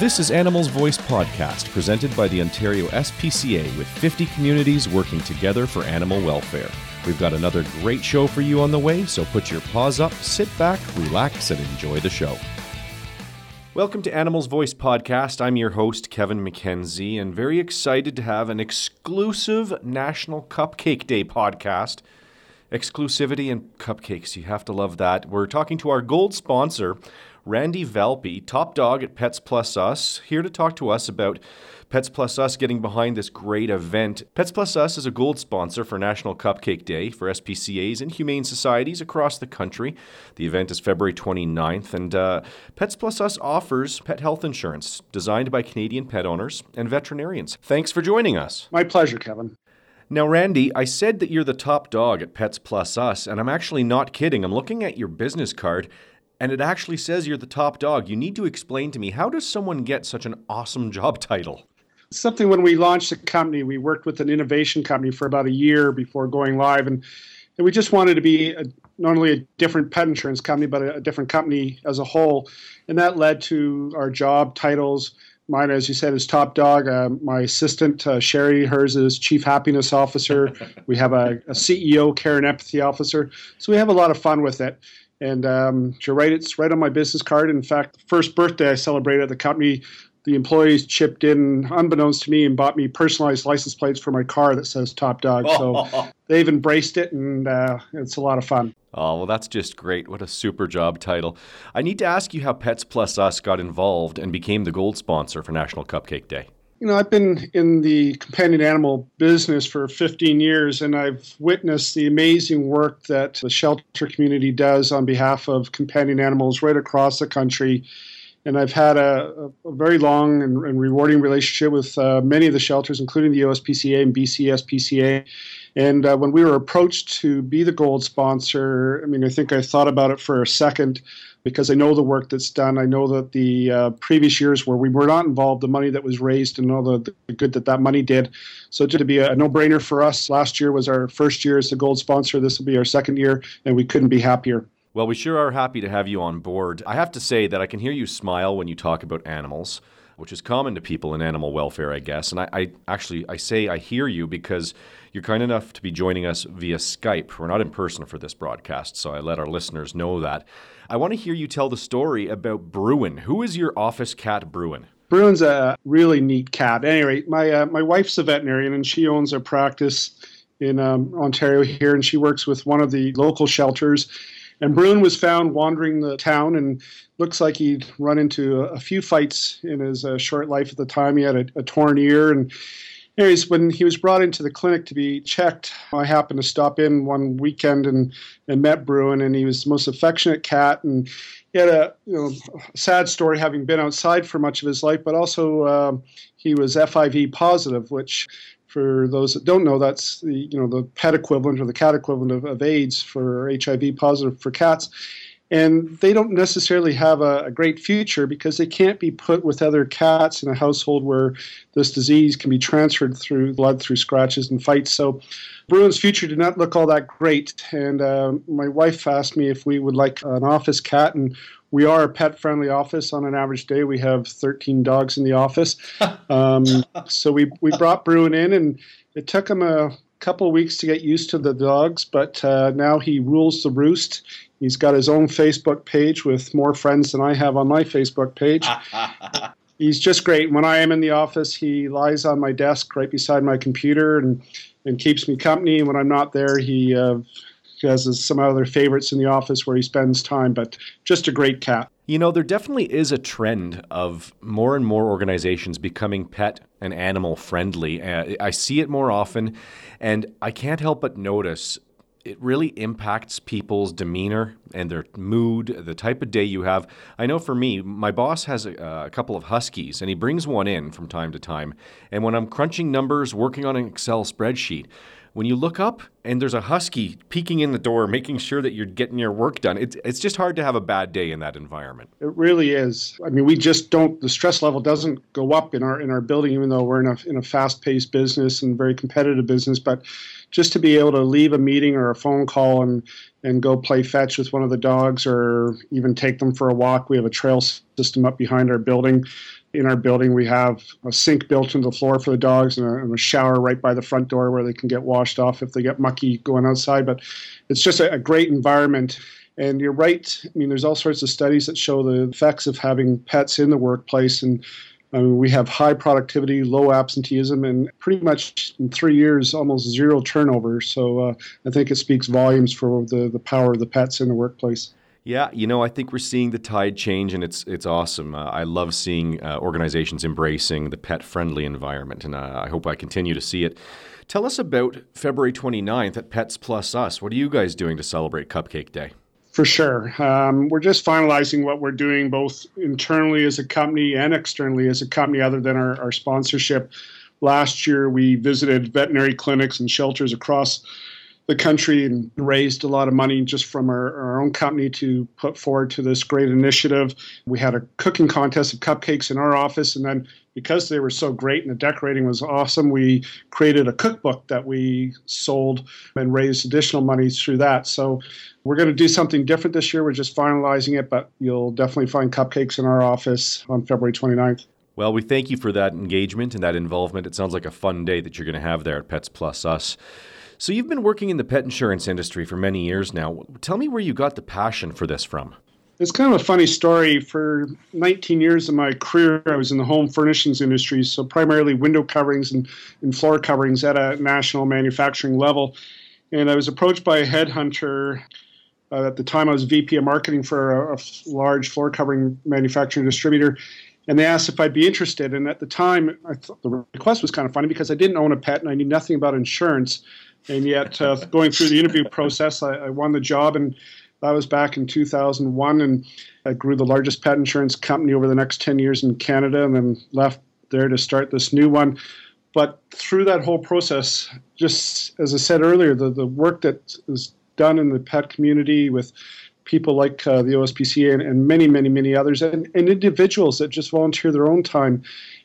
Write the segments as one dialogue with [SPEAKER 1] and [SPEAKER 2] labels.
[SPEAKER 1] This is Animals Voice Podcast, presented by the Ontario SPCA with 50 communities working together for animal welfare. We've got another great show for you on the way, so put your paws up, sit back, relax, and enjoy the show. Welcome to Animals Voice Podcast. I'm your host, Kevin McKenzie, and very excited to have an exclusive National Cupcake Day podcast. Exclusivity and cupcakes, you have to love that. We're talking to our gold sponsor, Randy Valpy, top dog at Pets Plus Us, here to talk to us about Pets Plus Us getting behind this great event. Pets Plus Us is a gold sponsor for National Cupcake Day for SPCAs and humane societies across the country. The event is February 29th, and uh, Pets Plus Us offers pet health insurance designed by Canadian pet owners and veterinarians. Thanks for joining us.
[SPEAKER 2] My pleasure, Kevin.
[SPEAKER 1] Now, Randy, I said that you're the top dog at Pets Plus Us, and I'm actually not kidding. I'm looking at your business card and it actually says you're the top dog. You need to explain to me how does someone get such an awesome job title?
[SPEAKER 2] Something when we launched the company, we worked with an innovation company for about a year before going live, and, and we just wanted to be a, not only a different pet insurance company, but a, a different company as a whole. And that led to our job titles. Mine, as you said, is top dog. Uh, my assistant, uh, Sherry, hers is chief happiness officer. we have a, a CEO, care and empathy officer. So we have a lot of fun with it. And um, you're right, it's right on my business card. In fact, the first birthday I celebrated at the company, the employees chipped in, unbeknownst to me, and bought me personalized license plates for my car that says Top Dog. So they've embraced it, and uh, it's a lot of fun.
[SPEAKER 1] Oh, well, that's just great. What a super job title. I need to ask you how Pets Plus Us got involved and became the gold sponsor for National Cupcake Day
[SPEAKER 2] you know, I've been in the companion animal business for 15 years, and I've witnessed the amazing work that the shelter community does on behalf of companion animals right across the country. And I've had a, a very long and, and, rewarding relationship with uh, many of the shelters, including the OSPCA and BCSPCA. And uh, when we were approached to be the gold sponsor, I mean, I think I thought about it for a second because I know the work that's done. I know that the uh, previous years where we were not involved, the money that was raised, and all the, the good that that money did. So to be a, a no-brainer for us. Last year was our first year as the gold sponsor. This will be our second year, and we couldn't be happier.
[SPEAKER 1] Well, we sure are happy to have you on board. I have to say that I can hear you smile when you talk about animals which is common to people in animal welfare, I guess. And I, I, actually I say I hear you because you're kind enough to be joining us via Skype. We're not in person for this broadcast, so I let our listeners know that. I want to hear you tell the story about Bruin. Who is your office cat, Bruin?
[SPEAKER 2] Bruin's a really neat cat. Anyway, my uh, my wife's a veterinarian and she owns a practice in um, Ontario here, and she works with one of the local shelters. And Bruin was found wandering the town and looks like he'd run into a, a few fights in his uh, short life at the time. He had a, a torn ear. And, anyways, when he was brought into the clinic to be checked, I happened to stop in one weekend and, and met Bruin, and he was the most affectionate cat. And he had a you know sad story having been outside for much of his life, but also uh, he was FIV positive, which for those that don't know, that's the you know the pet equivalent or the cat equivalent of, of AIDS for HIV positive for cats and they don't necessarily have a, a, great future because they can't be put with other cats in a household where this disease can be transferred through blood through scratches and fights. So Bruin's future did not look all that great, and uh, my wife asked me if we would like an office cat, and we are a pet-friendly office. On an average day, we have 13 dogs in the office. Um, so we we brought Bruin in, and it took him a couple of weeks to get used to the dogs, but uh, now he rules the roost. He's got his own Facebook page with more friends than I have on my Facebook page. He's just great. When I am in the office, he lies on my desk right beside my computer and, and keeps me company. When I'm not there, he, uh, he has some other favorites in the office where he spends time, but just a great cat.
[SPEAKER 1] You know, there definitely is a trend of more and more organizations becoming pet and animal friendly. Uh, I see it more often, and I can't help but notice it really impacts people's demeanor and their mood, the type of day you have. I know for me, my boss has a, uh, a, couple of huskies, and he brings one in from time to time. And when I'm crunching numbers, working on an Excel spreadsheet, when you look up and there's a husky peeking in the door, making sure that you're getting your work done, it's, it's just hard to have a bad day in that environment.
[SPEAKER 2] It really is. I mean, we just don't. The stress level doesn't go up in our in our building, even though we're in a in a fast paced business and very competitive business. But just to be able to leave a meeting or a phone call and and go play fetch with one of the dogs or even take them for a walk. We have a trail system up behind our building. In our building, we have a sink built into the floor for the dogs and a, and a shower right by the front door where they can get washed off if they get mucky going outside. But it's just a, a great environment. And you're right. I mean, there's all sorts of studies that show the effects of having pets in the workplace. And I mean, we have high productivity, low absenteeism, and pretty much in three years, almost zero turnover. So uh, I think it speaks volumes for the, the power of the pets in the workplace.
[SPEAKER 1] Yeah, you know, I think we're seeing the tide change, and it's it's awesome. Uh, I love seeing uh, organizations embracing the pet friendly environment, and uh, I hope I continue to see it. Tell us about February 29th at Pets Plus Us. What are you guys doing to celebrate Cupcake Day?
[SPEAKER 2] For sure. Um, we're just finalizing what we're doing both internally as a company and externally as a company, other than our, our sponsorship. Last year, we visited veterinary clinics and shelters across the country and raised a lot of money just from our, our, own company to put forward to this great initiative. We had a cooking contest of cupcakes in our office, and then because they were so great and the decorating was awesome, we created a cookbook that we sold and raised additional money through that. So we're going to do something different this year. We're just finalizing it, but you'll definitely find cupcakes in our office on February 29th.
[SPEAKER 1] Well, we thank you for that engagement and that involvement. It sounds like a fun day that you're going to have there at Pets Plus Us. So, you've been working in the pet insurance industry for many years now. Tell me where you got the passion for this from.
[SPEAKER 2] It's kind of a funny story. For 19 years of my career, I was in the home furnishings industry, so primarily window coverings and, and floor coverings at a national manufacturing level. And I was approached by a headhunter. Uh, at the time, I was VP of marketing for a, a large floor covering manufacturing distributor and they asked if I'd be interested. And at the time, I thought the request was kind of funny because I didn't own a pet and I knew nothing about insurance. And yet, uh, going through the interview process, I, I, won the job, and that was back in 2001. And I grew the largest pet insurance company over the next 10 years in Canada, and then left there to start this new one. But through that whole process, just as I said earlier, the, the work that is done in the pet community with people like uh, the OSPCA and, and, many, many, many others, and, and individuals that just volunteer their own time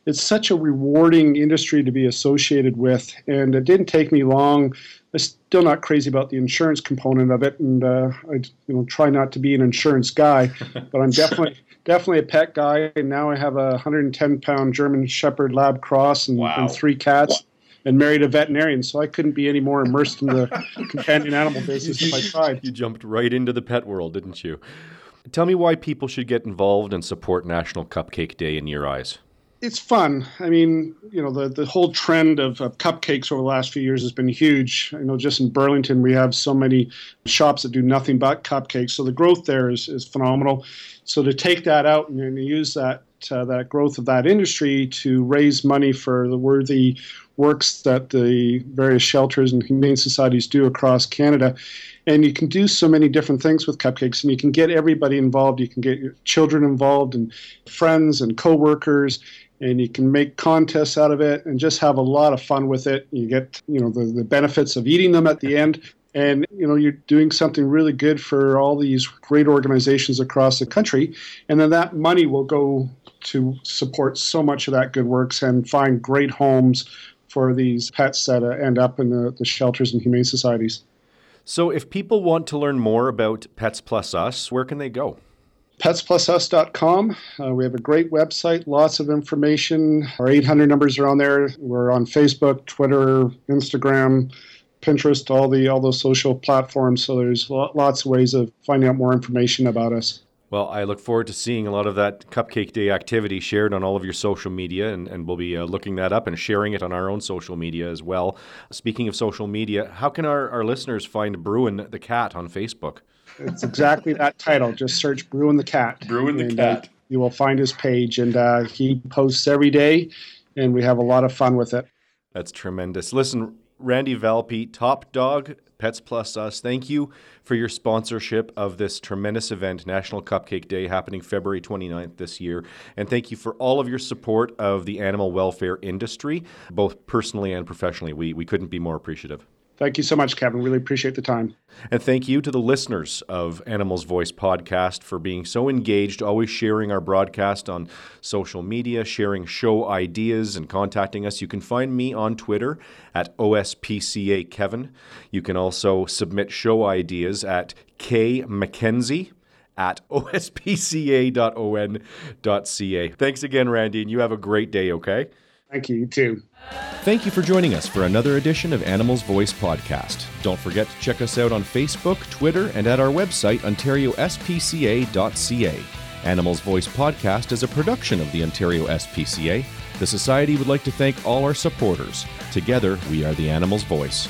[SPEAKER 2] it's such a rewarding industry to be associated with. And it didn't take me long. I'm still not crazy about the insurance component of it, and uh, I you know try not to be an insurance guy, but I'm definitely definitely a pet guy. And now I have a 110 pound German Shepherd Lab Cross and, wow. and three cats. And married a veterinarian, so I couldn't be any more immersed in the companion animal business if I tried.
[SPEAKER 1] You jumped right into the pet world, didn't you? Tell me why people should get involved and support National Cupcake Day in your eyes
[SPEAKER 2] it's fun. I mean, you know, the, the whole trend of, of, cupcakes over the last few years has been huge. I know just in Burlington, we have so many shops that do nothing but cupcakes. So the growth there is, is phenomenal. So to take that out and, and use that uh, that growth of that industry to raise money for the worthy works that the various shelters and humane societies do across Canada. And you can do so many different things with cupcakes, and you can get everybody involved. You can get your children involved, and friends and coworkers, and you can make contests out of it and just have a lot of fun with it. You get, you know, the, the benefits of eating them at the end. And, you know, you're doing something really good for all these great organizations across the country. And then that money will go to support so much of that good works and find great homes for these pets that uh, end up in the, the shelters and humane societies.
[SPEAKER 1] So, if people want to learn more about Pets Plus Us, where can they go?
[SPEAKER 2] petsplusus.com. Uh, we have a great website, lots of information. Our 800 numbers are on there. We're on Facebook, Twitter, Instagram, Pinterest, all the all those social platforms. So there's lots of ways of finding out more information about us.
[SPEAKER 1] Well, I look forward to seeing a lot of that Cupcake Day activity shared on all of your social media, and, and we'll be uh, looking that up and sharing it on our own social media as well. Speaking of social media, how can our, our listeners find Bruin the Cat on Facebook?
[SPEAKER 2] It's exactly that title. Just search Bruin the Cat.
[SPEAKER 1] Bruin the and, uh, Cat. Uh,
[SPEAKER 2] you will find his page, and uh, he posts every day, and we have a lot of fun with it.
[SPEAKER 1] That's tremendous. Listen, Randy Valpy, Top Dog, Pets Plus Us, thank you for your sponsorship of this tremendous event, National Cupcake Day, happening February 29th this year. And thank you for all of your support of the animal welfare industry, both personally and professionally. We, we couldn't be more appreciative.
[SPEAKER 2] Thank you so much, Kevin. Really appreciate the time.
[SPEAKER 1] And thank you to the listeners of Animals Voice podcast for being so engaged, always sharing our broadcast on social media, sharing show ideas, and contacting us. You can find me on Twitter at OSPCA Kevin. You can also submit show ideas at K McKenzie at ospca.on.ca. Thanks again, Randy, and you have a great day, okay?
[SPEAKER 2] Thank you. You too.
[SPEAKER 1] Thank you for joining us for another edition of Animals Voice Podcast. Don't forget to check us out on Facebook, Twitter, and at our website, ontariospca.ca. Animals Voice Podcast is a production of the Ontario SPCA. The Society would like to thank all our supporters. Together, we are the Animals Voice.